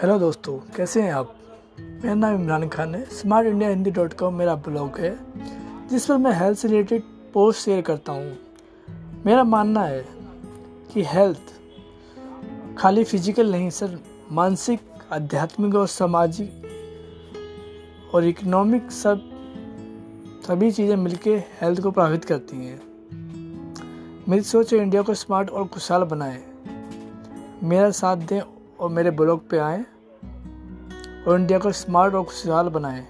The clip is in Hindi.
हेलो दोस्तों, कैसे हैं आप? मेरा नाम इमरान खान है। Smart India Hindi dot com मेरा ब्लॉग है, जिस पर मैं हेल्थ से रिलेटेड पोस्ट शेयर करता हूँ। मेरा मानना है कि हेल्थ खाली फ़िज़िकल नहीं, सर, मानसिक, आध्यात्मिक और सामाजिक और इकोनॉमिक सब, सभी चीज़ें मिलके हेल्थ को प्रभावित करती हैं। मेरी सोच है इंडिया को स्मार्ट और खुशहाल बनाए। मेरा साथ दें और मेरे ब्लॉग पे आएँ और इंडिया को स्मार्ट और खुशहाल बनाएँ।